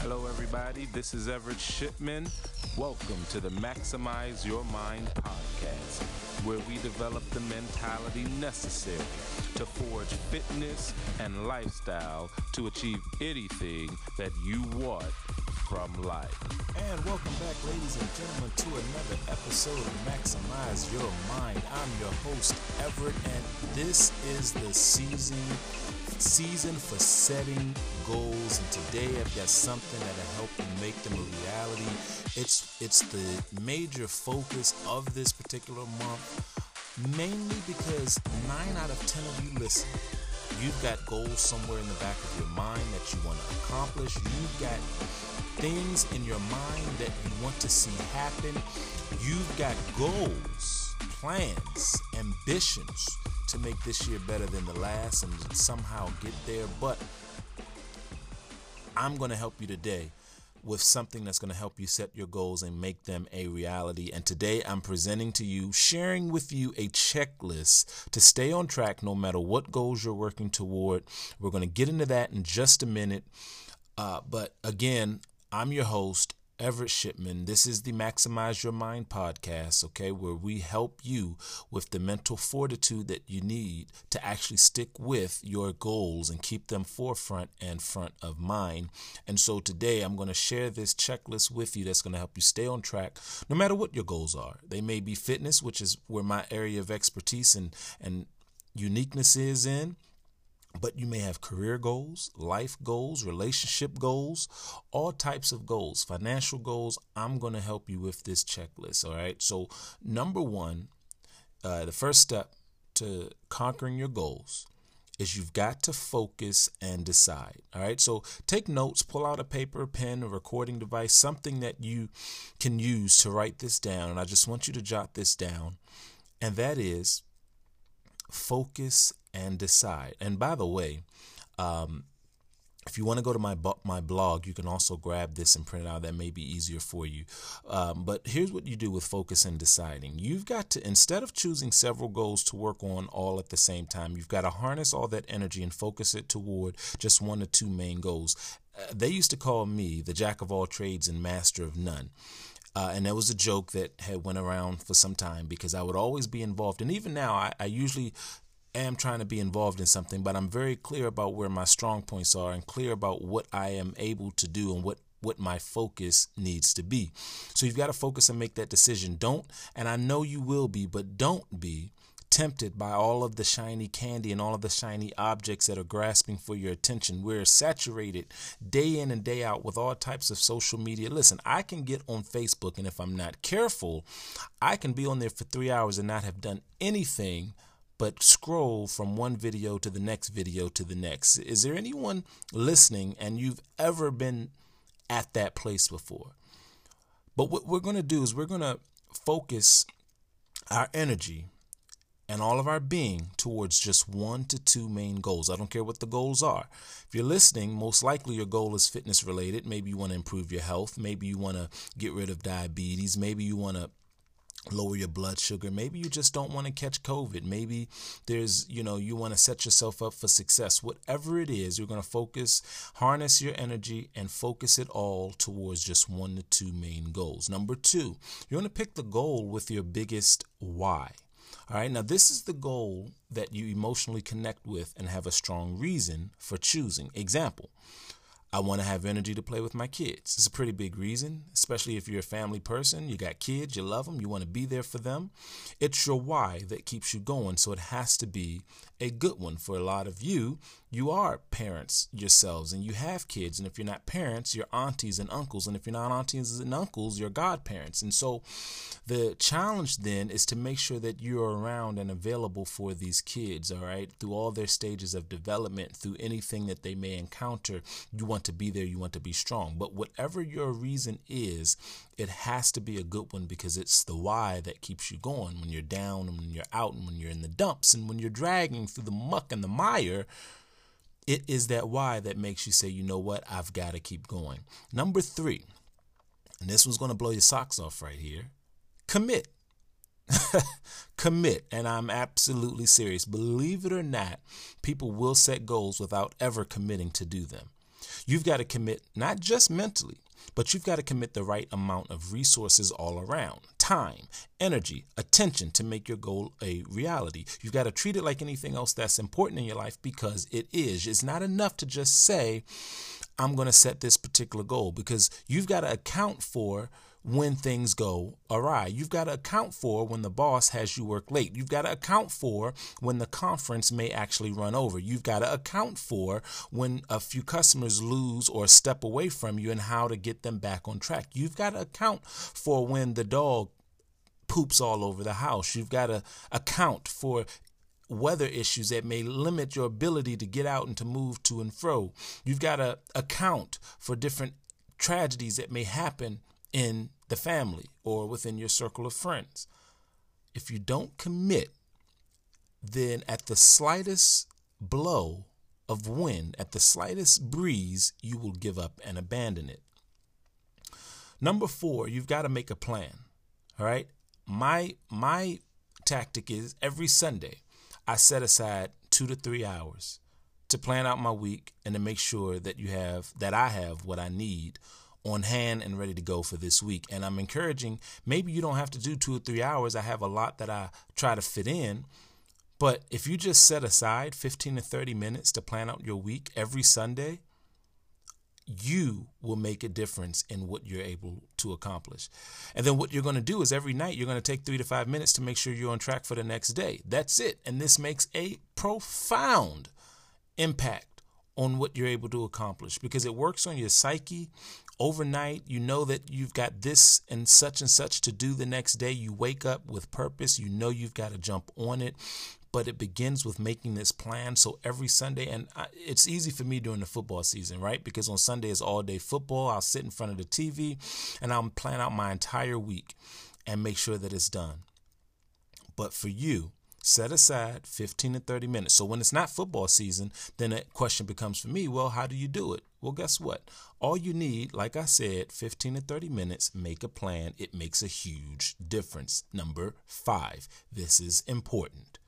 Hello, everybody. This is Everett Shipman. Welcome to the Maximize Your Mind podcast, where we develop the mentality necessary to forge fitness and lifestyle to achieve anything that you want from life. And welcome back, ladies and gentlemen, to another episode of Maximize Your Mind. I'm your host, Everett, and this is the season season for setting goals. And today I've got something that'll help you make them a reality. It's it's the major focus of this particular month, mainly because nine out of ten of you listen You've got goals somewhere in the back of your mind that you want to accomplish. You've got things in your mind that you want to see happen. You've got goals, plans, ambitions to make this year better than the last and somehow get there. But I'm going to help you today with something that's going to help you set your goals and make them a reality. And today I'm presenting to you, sharing with you a checklist to stay on track no matter what goals you're working toward. We're going to get into that in just a minute. Uh, but again, I'm your host, Everett Shipman. This is the Maximize Your Mind podcast, okay, where we help you with the mental fortitude that you need to actually stick with your goals and keep them forefront and front of mind. And so today I'm going to share this checklist with you that's going to help you stay on track no matter what your goals are. They may be fitness, which is where my area of expertise and, and uniqueness is in but you may have career goals, life goals, relationship goals, all types of goals, financial goals. I'm going to help you with this checklist. All right. So, number one, uh, the first step to conquering your goals is you've got to focus and decide. All right. So, take notes, pull out a paper, pen, a recording device, something that you can use to write this down. And I just want you to jot this down. And that is focus and decide. And by the way, um, if you want to go to my my blog, you can also grab this and print it out. That may be easier for you. Um, but here's what you do with focus and deciding. You've got to instead of choosing several goals to work on all at the same time, you've got to harness all that energy and focus it toward just one or two main goals. Uh, they used to call me the jack of all trades and master of none. Uh, and that was a joke that had went around for some time because I would always be involved. And even now, I, I usually am trying to be involved in something, but I'm very clear about where my strong points are and clear about what I am able to do and what what my focus needs to be. So you've got to focus and make that decision. Don't, and I know you will be, but don't be tempted by all of the shiny candy and all of the shiny objects that are grasping for your attention. We're saturated day in and day out with all types of social media. Listen, I can get on Facebook, and if I'm not careful, I can be on there for three hours and not have done anything but scroll from one video to the next video to the next. Is there anyone listening and you've ever been at that place before? But what we're going to do is we're going to focus our energy and all of our being towards just one to two main goals. I don't care what the goals are. If you're listening, most likely your goal is fitness related. Maybe you want to improve your health. Maybe you want to get rid of diabetes. Maybe you want to lower your blood sugar. Maybe you just don't want to catch covid. Maybe there's you know you want to set yourself up for success. Whatever it is you're going to focus harness your energy and focus it all towards just one to two main goals. Number two you're going to pick the goal with your biggest why. All right now this is the goal that you emotionally connect with and have a strong reason for choosing. Example I want to have energy to play with my kids. It's a pretty big reason, especially if you're a family person. You got kids, you love them, you want to be there for them. It's your why that keeps you going, so it has to be a good one for a lot of you. You are parents yourselves and you have kids. And if you're not parents, you're aunties and uncles. And if you're not aunties and uncles, you're godparents. And so the challenge then is to make sure that you're around and available for these kids, all right, through all their stages of development, through anything that they may encounter. You want to be there, you want to be strong. But whatever your reason is, it has to be a good one because it's the why that keeps you going when you're down and when you're out and when you're in the dumps and when you're dragging through the muck and the mire, it is that why that makes you say, you know what, I've got to keep going. Number three, and this one's going to blow your socks off right here commit. commit. And I'm absolutely serious. Believe it or not, people will set goals without ever committing to do them. You've got to commit not just mentally, but you've got to commit the right amount of resources all around time, energy, attention to make your goal a reality. You've got to treat it like anything else that's important in your life because it is. It's not enough to just say, I'm going to set this particular goal because you've got to account for when things go awry. You've got to account for when the boss has you work late. You've got to account for when the conference may actually run over. You've got to account for when a few customers lose or step away from you and how to get them back on track. You've got to account for when the dog poops all over the house. You've got to account for weather issues that may limit your ability to get out and to move to and fro. You've got to account for different tragedies that may happen in the family or within your circle of friends. If you don't commit, then at the slightest blow of wind, at the slightest breeze, you will give up and abandon it. Number four, you've got to make a plan. All right. My my tactic is every Sunday I set aside two to three hours to plan out my week and to make sure that you have that I have what I need on hand and ready to go for this week. And I'm encouraging, maybe you don't have to do two or three hours. I have a lot that I try to fit in. But if you just set aside 15 to 30 minutes to plan out your week every Sunday, you will make a difference in what you're able to accomplish. And then what you're going to do is every night you're going to take three to five minutes to make sure you're on track for the next day. That's it. And this makes a profound impact on what you're able to accomplish because it works on your psyche, overnight. You know that you've got this and such and such to do the next day. You wake up with purpose. You know you've got to jump on it. But it begins with making this plan. So every Sunday, and I, it's easy for me during the football season, right? Because on Sunday is all day football. I'll sit in front of the TV and I'll plan out my entire week and make sure that it's done. But for you, set aside 15 to 30 minutes. So when it's not football season, then that question becomes for me, well, how do you do it? Well, guess what? All you need, like I said, 15 to 30 minutes, make a plan. It makes a huge difference. Number five, this is important.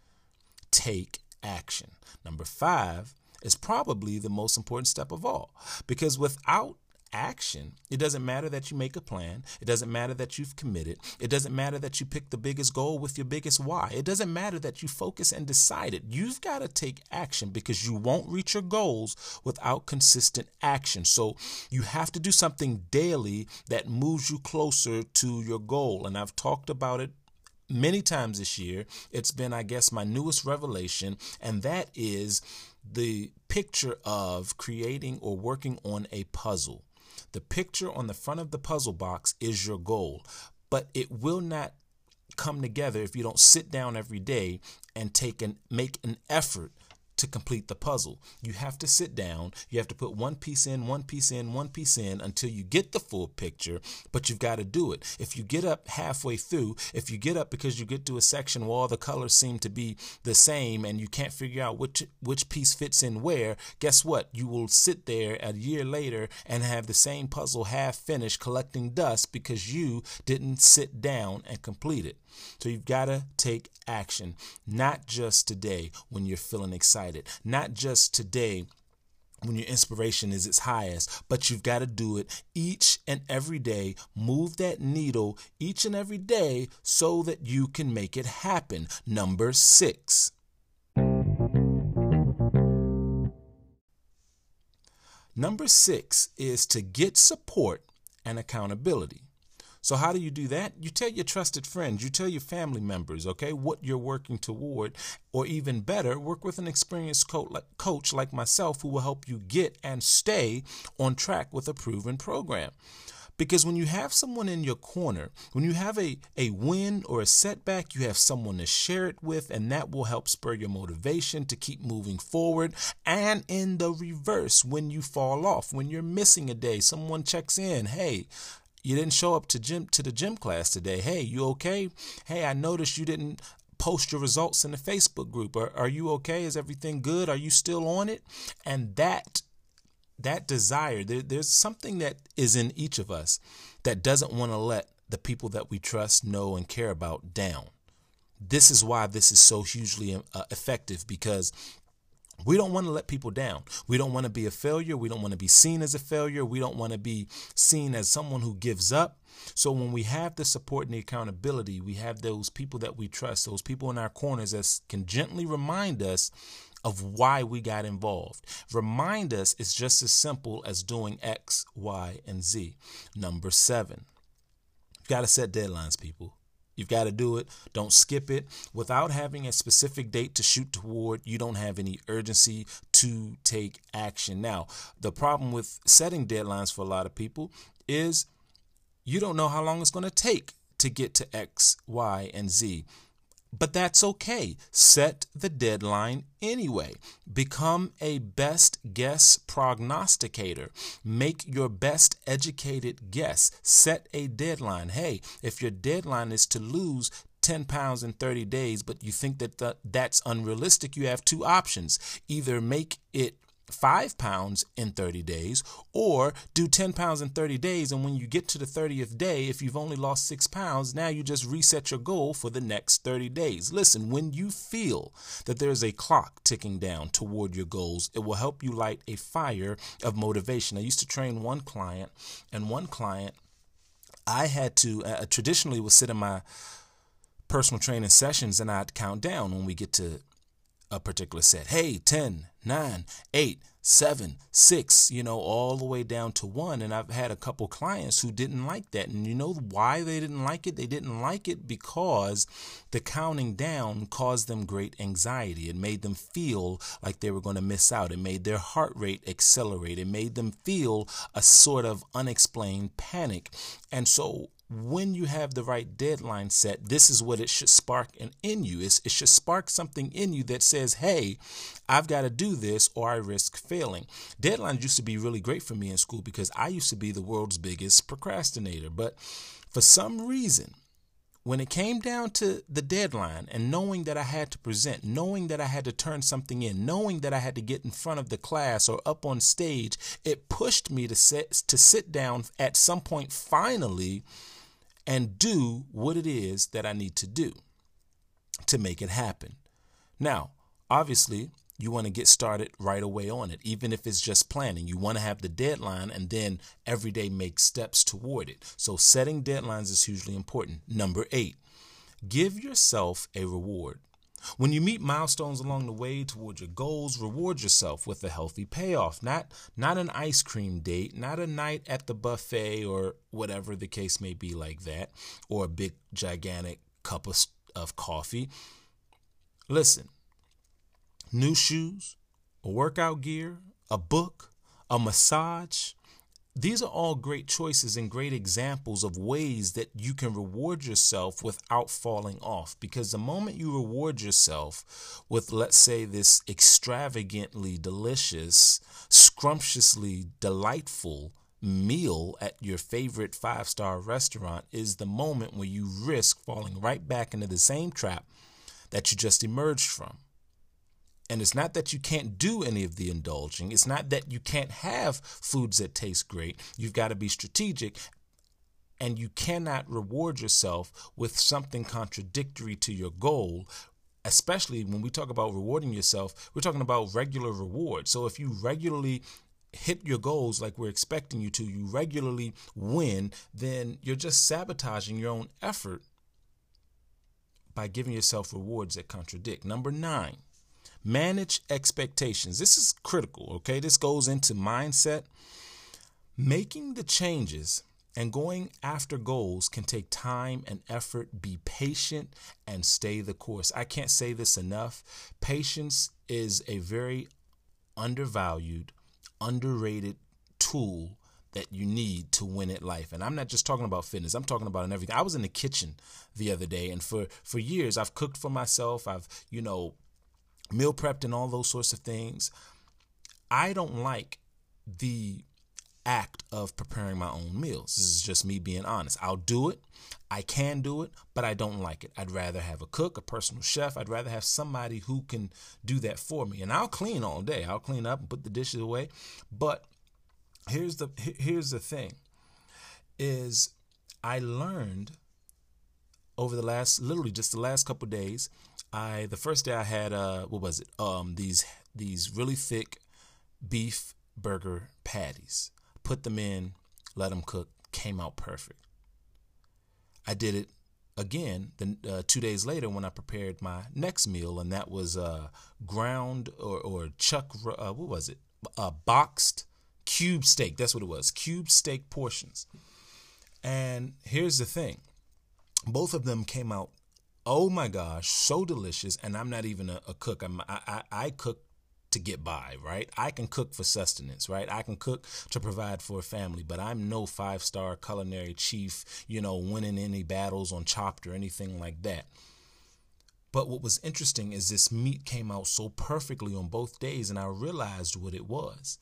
Take action. Number five is probably the most important step of all because without action. It doesn't matter that you make a plan. It doesn't matter that you've committed. It doesn't matter that you pick the biggest goal with your biggest why. It doesn't matter that you focus and decide it. You've got to take action because you won't reach your goals without consistent action. So you have to do something daily that moves you closer to your goal. And I've talked about it many times this year. It's been, I guess, my newest revelation, and that is the picture of creating or working on a puzzle. The picture on the front of the puzzle box is your goal, but it will not come together if you don't sit down every day and take and make an effort to complete the puzzle. You have to sit down, you have to put one piece in, one piece in, one piece in until you get the full picture, but you've got to do it. If you get up halfway through, if you get up because you get to a section where all the colors seem to be the same and you can't figure out which which piece fits in where, guess what? You will sit there a year later and have the same puzzle half finished collecting dust because you didn't sit down and complete it. So you've got to take action, not just today when you're feeling excited, not just today when your inspiration is its highest, but you've got to do it each and every day. Move that needle each and every day so that you can make it happen. Number six. Number six is to get support and accountability. So how do you do that? You tell your trusted friends, you tell your family members, okay, what you're working toward, or even better, work with an experienced coach like myself who will help you get and stay on track with a proven program. Because when you have someone in your corner, when you have a, a win or a setback, you have someone to share it with, and that will help spur your motivation to keep moving forward. And in the reverse, when you fall off, when you're missing a day, someone checks in, hey, you didn't show up to gym to the gym class today. Hey, you okay? Hey, I noticed you didn't post your results in the Facebook group. Are, are you okay? Is everything good? Are you still on it? And that that desire, there, there's something that is in each of us that doesn't want to let the people that we trust, know, and care about down. This is why this is so hugely uh, effective because We don't want to let people down. We don't want to be a failure. We don't want to be seen as a failure. We don't want to be seen as someone who gives up. So when we have the support and the accountability, we have those people that we trust, those people in our corners that can gently remind us of why we got involved. Remind us it's just as simple as doing X, Y, and Z. Number seven, you got to set deadlines, people. You've got to do it. Don't skip it. Without having a specific date to shoot toward, you don't have any urgency to take action. Now, the problem with setting deadlines for a lot of people is you don't know how long it's going to take to get to X, Y, and Z. But that's okay. Set the deadline anyway. Become a best guess prognosticator. Make your best educated guess. Set a deadline. Hey, if your deadline is to lose 10 pounds in 30 days, but you think that the, that's unrealistic, you have two options. Either make it five pounds in 30 days, or do 10 pounds in 30 days. And when you get to the 30th day, if you've only lost six pounds, now you just reset your goal for the next 30 days. Listen, when you feel that there's a clock ticking down toward your goals, it will help you light a fire of motivation. I used to train one client, and one client, I had to uh, traditionally would sit in my personal training sessions and I'd count down when we get to a particular set. Hey, 10, 9, 8, 7, 6, you know, all the way down to 1. And I've had a couple clients who didn't like that. And you know why they didn't like it? They didn't like it because the counting down caused them great anxiety. It made them feel like they were going to miss out. It made their heart rate accelerate. It made them feel a sort of unexplained panic. And so when you have the right deadline set, this is what it should spark in, you. It's, it should spark something in you that says, hey, I've got to do this or I risk failing. Deadlines used to be really great for me in school because I used to be the world's biggest procrastinator. But for some reason, when it came down to the deadline and knowing that I had to present, knowing that I had to turn something in, knowing that I had to get in front of the class or up on stage, it pushed me to sit, to sit down at some point finally and do what it is that I need to do to make it happen. Now, obviously, you want to get started right away on it, even if it's just planning. You want to have the deadline and then every day make steps toward it. So, setting deadlines is hugely important. Number eight, give yourself a reward. When you meet milestones along the way toward your goals, reward yourself with a healthy payoff. Not not an ice cream date, not a night at the buffet or whatever the case may be like that, or a big gigantic cup of, of coffee. Listen. New shoes, a workout gear, a book, a massage, these are all great choices and great examples of ways that you can reward yourself without falling off. Because the moment you reward yourself with, let's say, this extravagantly delicious, scrumptiously delightful meal at your favorite five star restaurant, is the moment where you risk falling right back into the same trap that you just emerged from. And it's not that you can't do any of the indulging. It's not that you can't have foods that taste great. You've got to be strategic. And you cannot reward yourself with something contradictory to your goal, especially when we talk about rewarding yourself, we're talking about regular reward. So if you regularly hit your goals like we're expecting you to, you regularly win, then you're just sabotaging your own effort by giving yourself rewards that contradict. Number nine, Manage expectations. This is critical, okay? This goes into mindset. Making the changes and going after goals can take time and effort. Be patient and stay the course. I can't say this enough. Patience is a very undervalued, underrated tool that you need to win at life. And I'm not just talking about fitness. I'm talking about everything. I was in the kitchen the other day and for for years I've cooked for myself. I've, you know, meal prepped and all those sorts of things. I don't like the act of preparing my own meals. This is just me being honest. I'll do it. I can do it, but I don't like it. I'd rather have a cook, a personal chef. I'd rather have somebody who can do that for me. And I'll clean all day. I'll clean up and put the dishes away. But here's the here's the thing is I learned over the last literally just the last couple days I the first day I had uh what was it um these these really thick beef burger patties, put them in, let them cook, came out perfect. I did it again the, uh, two days later when I prepared my next meal, and that was uh, ground or, or chuck, uh, what was it? Uh, boxed cube steak. That's what it was. Cube steak portions. And here's the thing both of them came out, oh my gosh, so delicious. And I'm not even a, a cook. I'm, I, I, I cook to get by, right? I can cook for sustenance, right? I can cook to provide for a family, but I'm no five star culinary chief, you know, winning any battles on Chopped or anything like that. But what was interesting is this meat came out so perfectly on both days, and I realized what it was.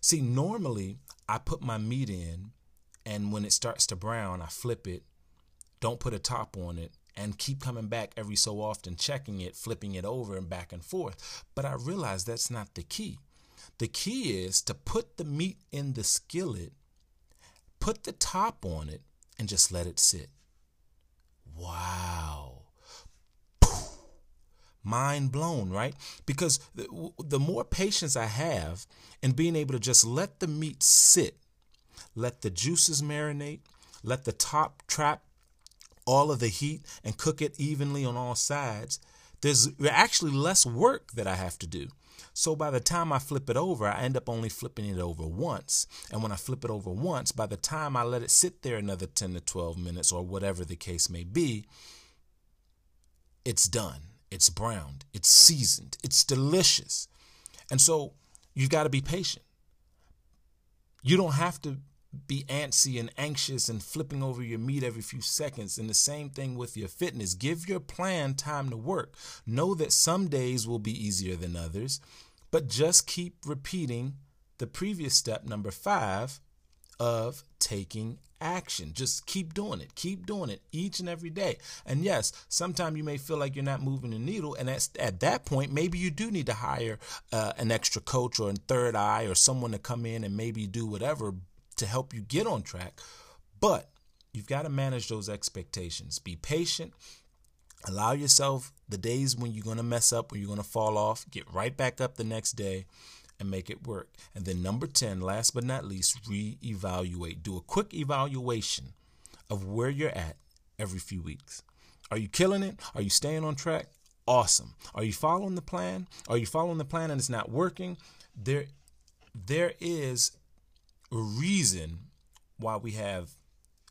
See, normally I put my meat in, and when it starts to brown, I flip it, don't put a top on it, and keep coming back every so often, checking it, flipping it over, and back and forth. But I realized that's not the key. The key is to put the meat in the skillet, put the top on it, and just let it sit. Wow mind blown, right? Because the, the more patience I have in being able to just let the meat sit, let the juices marinate, let the top trap all of the heat and cook it evenly on all sides, there's actually less work that I have to do. So by the time I flip it over, I end up only flipping it over once. And when I flip it over once, by the time I let it sit there another 10 to 12 minutes or whatever the case may be, it's done. It's browned, it's seasoned, it's delicious. And so you've got to be patient. You don't have to be antsy and anxious and flipping over your meat every few seconds. And the same thing with your fitness. Give your plan time to work. Know that some days will be easier than others, but just keep repeating the previous step, number five, of taking action. Just keep doing it. Keep doing it each and every day. And yes, sometimes you may feel like you're not moving the needle. And at, at that point, maybe you do need to hire uh, an extra coach or a third eye or someone to come in and maybe do whatever to help you get on track. But you've got to manage those expectations. Be patient. Allow yourself the days when you're going to mess up, when you're going to fall off, get right back up the next day and make it work. And then number 10, last but not least, reevaluate. Do a quick evaluation of where you're at every few weeks. Are you killing it? Are you staying on track? Awesome. Are you following the plan? Are you following the plan and it's not working? There there is reason why we have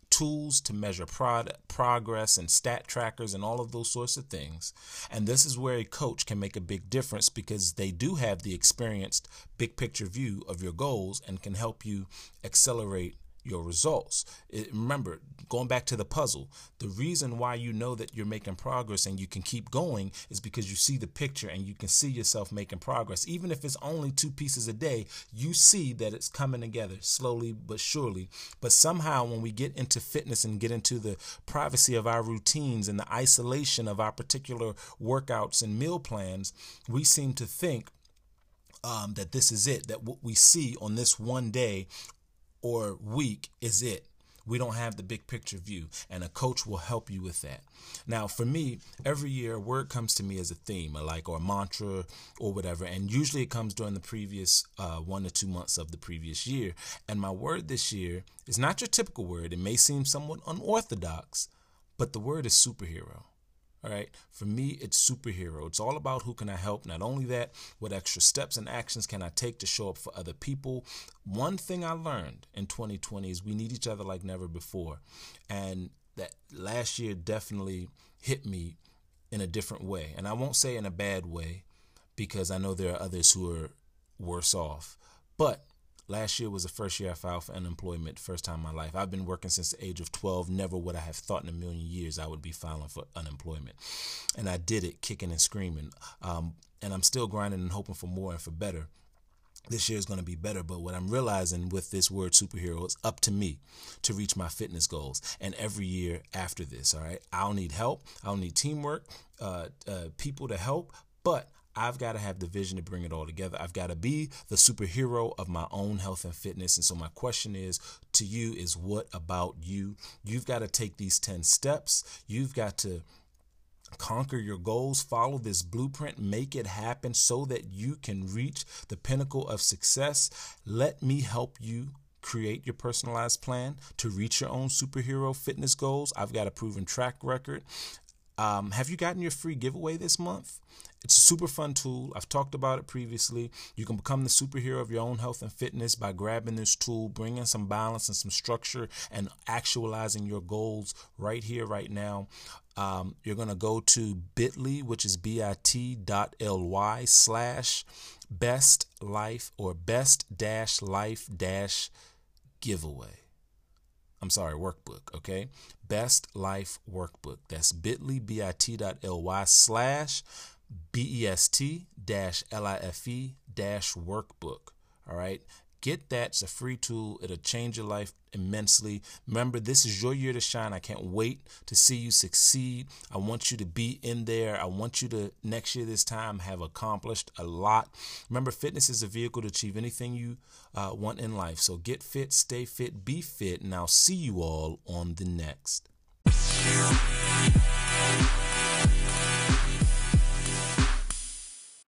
tools to measure prod- progress and stat trackers and all of those sorts of things. And this is where a coach can make a big difference because they do have the experienced big picture view of your goals and can help you accelerate your results. It, remember, going back to the puzzle, the reason why you know that you're making progress and you can keep going is because you see the picture and you can see yourself making progress. Even if it's only two pieces a day, you see that it's coming together slowly but surely. But somehow, when we get into fitness and get into the privacy of our routines and the isolation of our particular workouts and meal plans, we seem to think um, that this is it, that what we see on this one day or week is it. We don't have the big picture view, and a coach will help you with that. Now, for me, every year word comes to me as a theme, or like or a mantra or whatever, and usually it comes during the previous uh, one to two months of the previous year. And my word this year is not your typical word. It may seem somewhat unorthodox, but the word is superhero. All right. For me, it's superhero. It's all about who can I help. Not only that, what extra steps and actions can I take to show up for other people. One thing I learned in 2020 is we need each other like never before. And that last year definitely hit me in a different way. And I won't say in a bad way because I know there are others who are worse off. But Last year was the first year I filed for unemployment, first time in my life. I've been working since the age of 12. Never would I have thought in a million years I would be filing for unemployment. And I did it kicking and screaming. Um, and I'm still grinding and hoping for more and for better. This year is going to be better, but what I'm realizing with this word superhero, it's up to me to reach my fitness goals. And every year after this, all right, I'll need help. I'll need teamwork, uh, uh, people to help, but I've got to have the vision to bring it all together. I've got to be the superhero of my own health and fitness. And so my question is to you is what about you? You've got to take these 10 steps. You've got to conquer your goals, follow this blueprint, make it happen so that you can reach the pinnacle of success. Let me help you create your personalized plan to reach your own superhero fitness goals. I've got a proven track record. Um, have you gotten your free giveaway this month? It's a super fun tool. I've talked about it previously. You can become the superhero of your own health and fitness by grabbing this tool, bringing some balance and some structure, and actualizing your goals right here, right now. Um, you're going to go to bit.ly, which is bit.ly slash best life or best dash life dash giveaway. I'm sorry, workbook, okay? Best Life Workbook. That's bit.ly, bit.ly slash B-E-S-T dash L-I-F-E dash workbook. All right. Get that. It's a free tool. It'll change your life immensely. Remember, this is your year to shine. I can't wait to see you succeed. I want you to be in there. I want you to, next year, this time, have accomplished a lot. Remember, fitness is a vehicle to achieve anything you uh, want in life. So get fit, stay fit, be fit, and I'll see you all on the next.